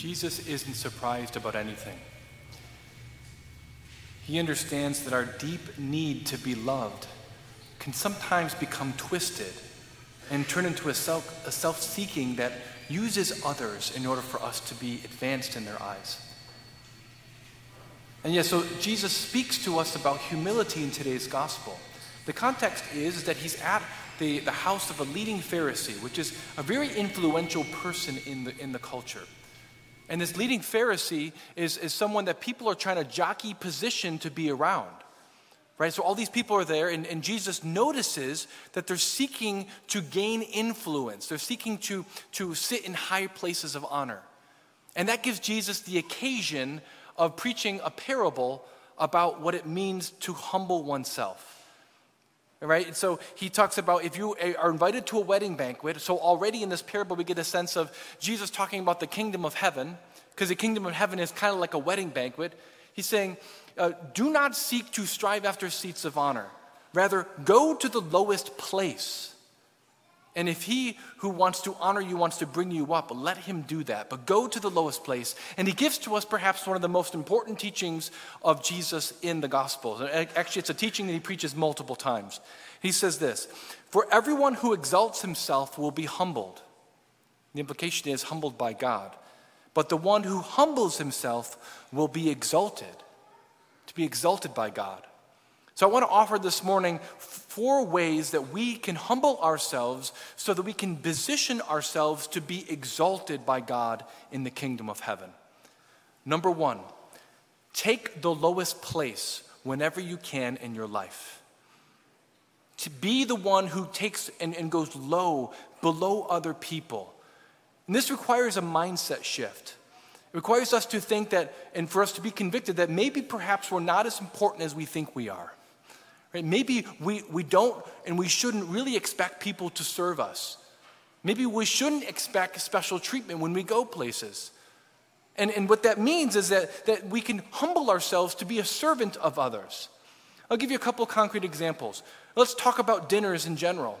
Jesus isn't surprised about anything. He understands that our deep need to be loved can sometimes become twisted and turn into a self, a self-seeking that uses others in order for us to be advanced in their eyes. And yes, so Jesus speaks to us about humility in today's gospel. The context is that he's at the, the house of a leading Pharisee, which is a very influential person in the, in the culture. And this leading Pharisee is, is someone that people are trying to jockey position to be around. Right? So all these people are there, and, and Jesus notices that they're seeking to gain influence. They're seeking to, to sit in high places of honor. And that gives Jesus the occasion of preaching a parable about what it means to humble oneself. Right? So he talks about if you are invited to a wedding banquet, so already in this parable we get a sense of Jesus talking about the kingdom of heaven, because the kingdom of heaven is kind of like a wedding banquet. He's saying, uh, do not seek to strive after seats of honor. Rather, go to the lowest place. And if he who wants to honor you wants to bring you up, let him do that. But go to the lowest place. And he gives to us perhaps one of the most important teachings of Jesus in the Gospels. Actually, it's a teaching that he preaches multiple times. He says this For everyone who exalts himself will be humbled. The implication is humbled by God. But the one who humbles himself will be exalted to be exalted by God. So I want to offer this morning four ways that we can humble ourselves so that we can position ourselves to be exalted by God in the kingdom of heaven. Number one, take the lowest place whenever you can in your life. To be the one who takes and, and goes low, below other people. And this requires a mindset shift. It requires us to think that, and for us to be convicted that maybe perhaps we're not as important as we think we are. Right? Maybe we, we don't and we shouldn't really expect people to serve us. Maybe we shouldn't expect special treatment when we go places. And, and what that means is that, that we can humble ourselves to be a servant of others. I'll give you a couple concrete examples. Let's talk about dinners in general.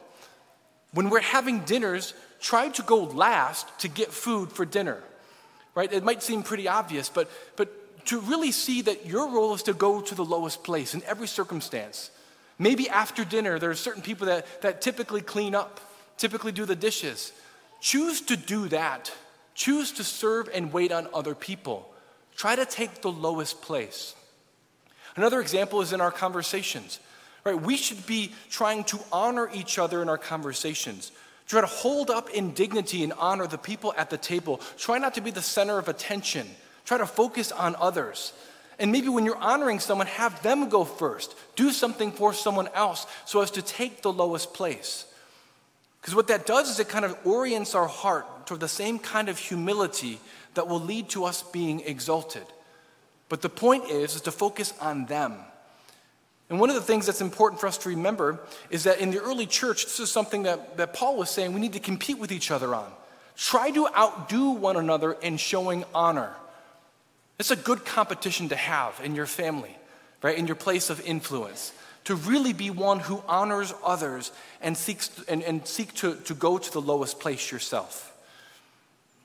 When we're having dinners, try to go last to get food for dinner right? It might seem pretty obvious, but, but to really see that your role is to go to the lowest place in every circumstance. Maybe after dinner, there are certain people that, that typically clean up, typically do the dishes. Choose to do that. Choose to serve and wait on other people. Try to take the lowest place. Another example is in our conversations. Right? We should be trying to honor each other in our conversations. Try to hold up in dignity and honor the people at the table. Try not to be the center of attention. Try to focus on others. And maybe when you're honoring someone, have them go first. Do something for someone else so as to take the lowest place. Because what that does is it kind of orients our heart toward the same kind of humility that will lead to us being exalted. But the point is, is to focus on them and one of the things that's important for us to remember is that in the early church, this is something that, that Paul was saying we need to compete with each other on. Try to outdo one another in showing honor. It's a good competition to have in your family, right? In your place of influence. To really be one who honors others and seeks and, and seek to, to go to the lowest place yourself.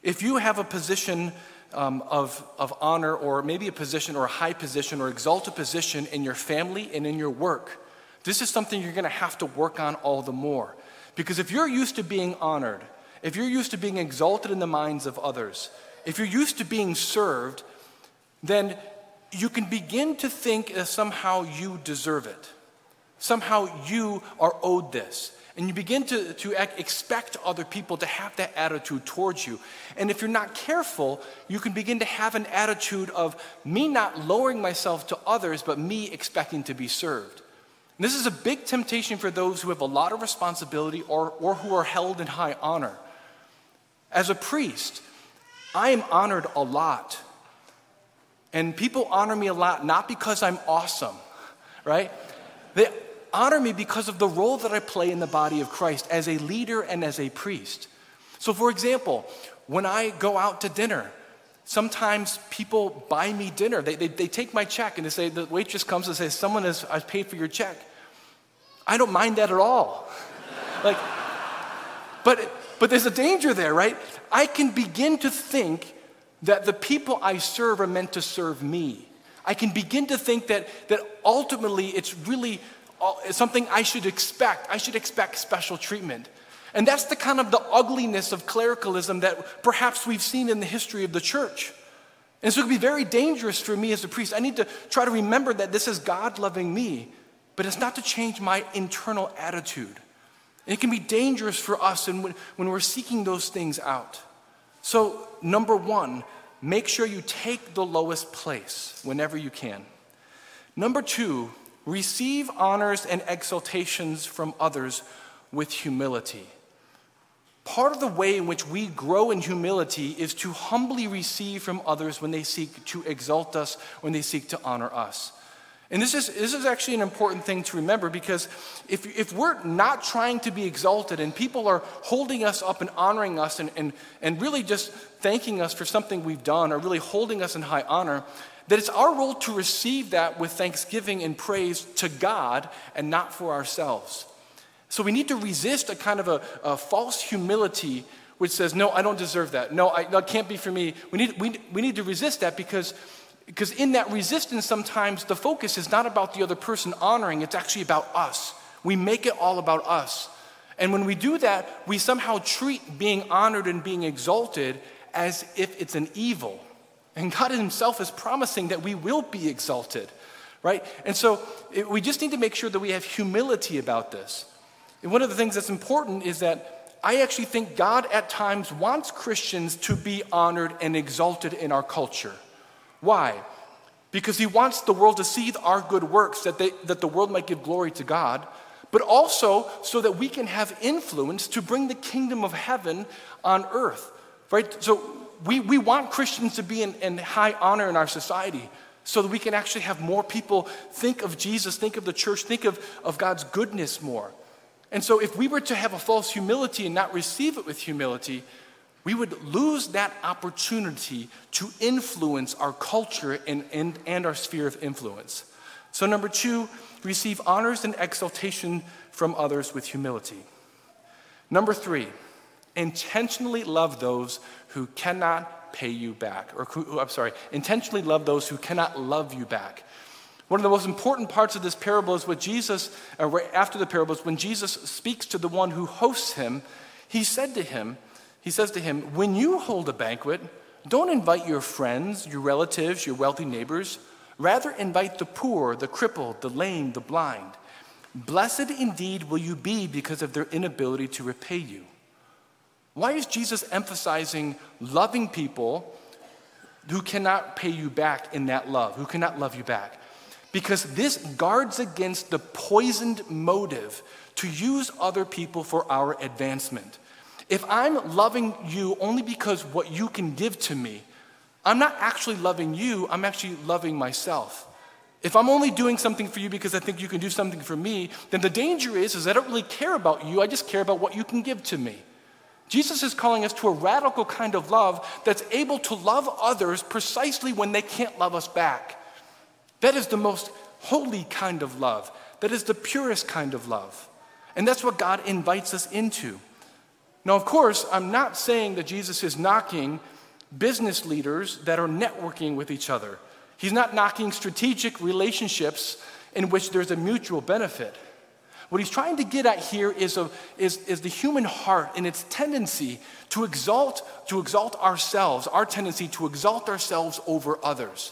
If you have a position um, of, of honor or maybe a position or a high position or exalted position in your family and in your work, this is something you're to have to work on all the more. Because if you're used to being honored, if you're used to being exalted in the minds of others, if you're used to being served, then you can begin to think that somehow you deserve it. Somehow you are owed this. And you begin to, to expect other people to have that attitude towards you. And if you're not careful, you can begin to have an attitude of me not lowering myself to others, but me expecting to be served. And this is a big temptation for those who have a lot of responsibility or, or who are held in high honor. As a priest, I am honored a lot. And people honor me a lot not because I'm awesome, right? They honor me because of the role that I play in the body of Christ as a leader and as a priest. So, for example, when I go out to dinner, sometimes people buy me dinner. They, they, they take my check and they say, the waitress comes and says, Someone has, has paid for your check. I don't mind that at all. like, but, but there's a danger there, right? I can begin to think that the people I serve are meant to serve me. I can begin to think that, that ultimately it's really uh, something I should expect. I should expect special treatment. And that's the kind of the ugliness of clericalism that perhaps we've seen in the history of the church. And so it can be very dangerous for me as a priest. I need to try to remember that this is God loving me, but it's not to change my internal attitude. And it can be dangerous for us when, when we're seeking those things out. So, number one, make sure you take the lowest place whenever you can. Number two, receive honors and exaltations from others with humility. Part of the way in which we grow in humility is to humbly receive from others when they seek to exalt us, when they seek to honor us. And this is, this is actually an important thing to remember because if, if we're not trying to be exalted and people are holding us up and honoring us and, and, and really just thanking us for something we've done or really holding us in high honor, that it's our role to receive that with thanksgiving and praise to God and not for ourselves. So we need to resist a kind of a, a false humility which says, No, I don't deserve that. No, I, that can't be for me. We need, we, we need to resist that because because in that resistance, sometimes the focus is not about the other person honoring, it's actually about us. We make it all about us. And when we do that, we somehow treat being honored and being exalted as if it's an evil. And God Himself is promising that we will be exalted, right? And so it, we just need to make sure that we have humility about this. And one of the things that's important is that I actually think God at times wants Christians to be honored and exalted in our culture. Why? Because he wants the world to see our good works, that, they, that the world might give glory to God, but also so that we can have influence to bring the kingdom of heaven on earth. Right? So we, we want Christians to be in, in high honor in our society so that we can actually have more people think of Jesus, think of the church, think of, of God's goodness more. And so, if we were to have a false humility and not receive it with humility, we would lose that opportunity to influence our culture and, and, and our sphere of influence. So, number two, receive honors and exaltation from others with humility. Number three, intentionally love those who cannot pay you back. Or, I'm sorry, intentionally love those who cannot love you back. One of the most important parts of this parable is what Jesus, uh, or after the parable, is when Jesus speaks to the one who hosts him, he said to him, he says to him, When you hold a banquet, don't invite your friends, your relatives, your wealthy neighbors. Rather, invite the poor, the crippled, the lame, the blind. Blessed indeed will you be because of their inability to repay you. Why is Jesus emphasizing loving people who cannot pay you back in that love, who cannot love you back? Because this guards against the poisoned motive to use other people for our advancement. If I'm loving you only because what you can give to me, I'm not actually loving you, I'm actually loving myself. If I'm only doing something for you because I think you can do something for me, then the danger is, is I don't really care about you, I just care about what you can give to me. Jesus is calling us to a radical kind of love that's able to love others precisely when they can't love us back. That is the most holy kind of love. That is the purest kind of love. And that's what God invites us into. Now, of course, I'm not saying that Jesus is knocking business leaders that are networking with each other. He's not knocking strategic relationships in which there's a mutual benefit. What he's trying to get at here is, a, is, is the human heart and its tendency to exalt, to exalt ourselves, our tendency to exalt ourselves over others.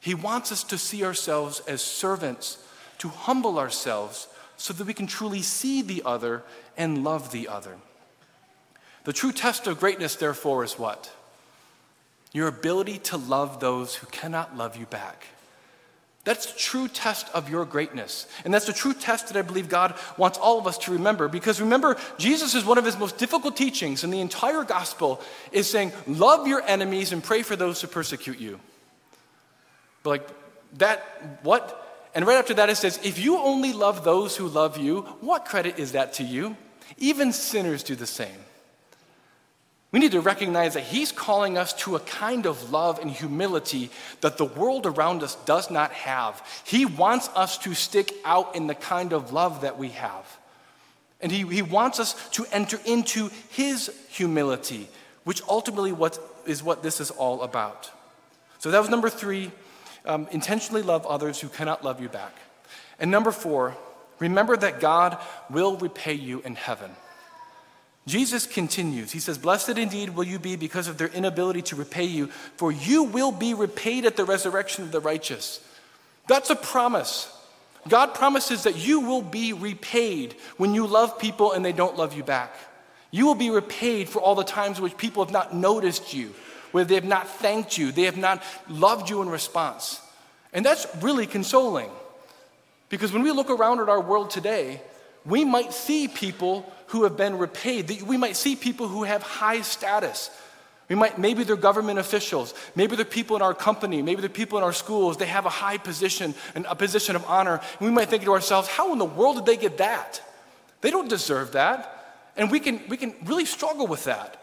He wants us to see ourselves as servants, to humble ourselves so that we can truly see the other and love the other. The true test of greatness, therefore, is what? Your ability to love those who cannot love you back. That's the true test of your greatness. And that's the true test that I believe God wants all of us to remember. Because remember, Jesus is one of his most difficult teachings in the entire gospel is saying, love your enemies and pray for those who persecute you. But like that, what? And right after that it says, if you only love those who love you, what credit is that to you? Even sinners do the same. We need to recognize that He's calling us to a kind of love and humility that the world around us does not have. He wants us to stick out in the kind of love that we have. And He, he wants us to enter into His humility, which ultimately what is what this is all about. So that was number three um, intentionally love others who cannot love you back. And number four, remember that God will repay you in heaven. Jesus continues. He says, Blessed indeed will you be because of their inability to repay you, for you will be repaid at the resurrection of the righteous. That's a promise. God promises that you will be repaid when you love people and they don't love you back. You will be repaid for all the times which people have not noticed you, where they have not thanked you, they have not loved you in response. And that's really consoling. Because when we look around at our world today, we might see people who have been repaid. We might see people who have high status. We might, maybe they're government officials. Maybe they're people in our company. Maybe they're people in our schools. They have a high position and a position of honor. And we might think to ourselves, how in the world did they get that? They don't deserve that. And we can, we can really struggle with that.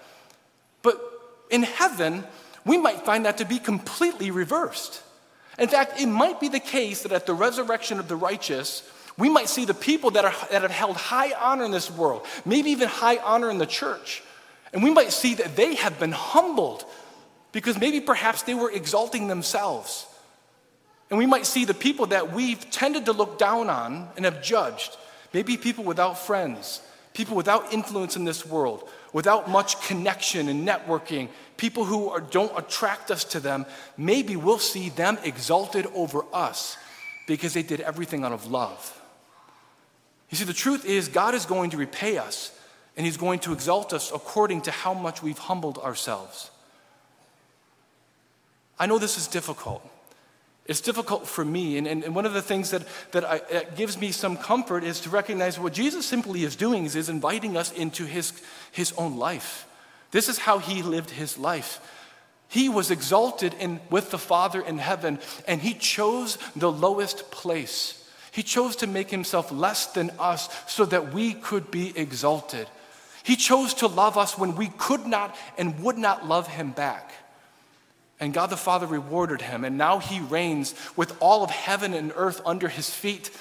But in heaven, we might find that to be completely reversed. In fact, it might be the case that at the resurrection of the righteous, we might see the people that, are, that have held high honor in this world, maybe even high honor in the church, and we might see that they have been humbled because maybe perhaps they were exalting themselves. And we might see the people that we've tended to look down on and have judged, maybe people without friends, people without influence in this world, without much connection and networking, people who are, don't attract us to them, maybe we'll see them exalted over us because they did everything out of love. You see, the truth is, God is going to repay us and He's going to exalt us according to how much we've humbled ourselves. I know this is difficult. It's difficult for me. And, and, and one of the things that, that, I, that, gives me some comfort is to recognize what Jesus simply is doing is, is inviting us into his, his own life. This is how he lived his life. He was exalted in, with the Father in heaven, and he chose the lowest place. He chose to make himself less than us so that we could be exalted. He chose to love us when we could not and would not love him back. And God the Father rewarded him, and now he reigns with all of heaven and earth under his feet.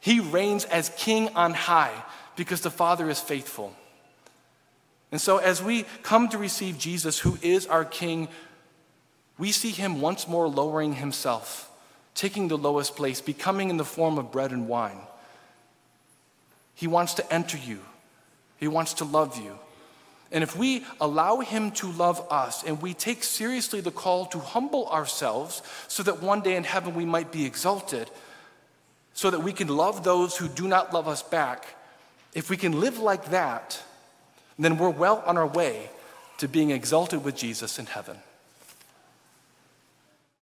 He reigns as king on high because the Father is faithful. And so, as we come to receive Jesus, who is our king, we see him once more lowering himself, taking the lowest place, becoming in the form of bread and wine. He wants to enter you he wants to love you. And if we allow Him to love us and we take seriously the call to humble ourselves so that one day in heaven we might be exalted, so that we can love those who do not love us back, if we can live like that, then we're well on our way to being exalted with Jesus in heaven.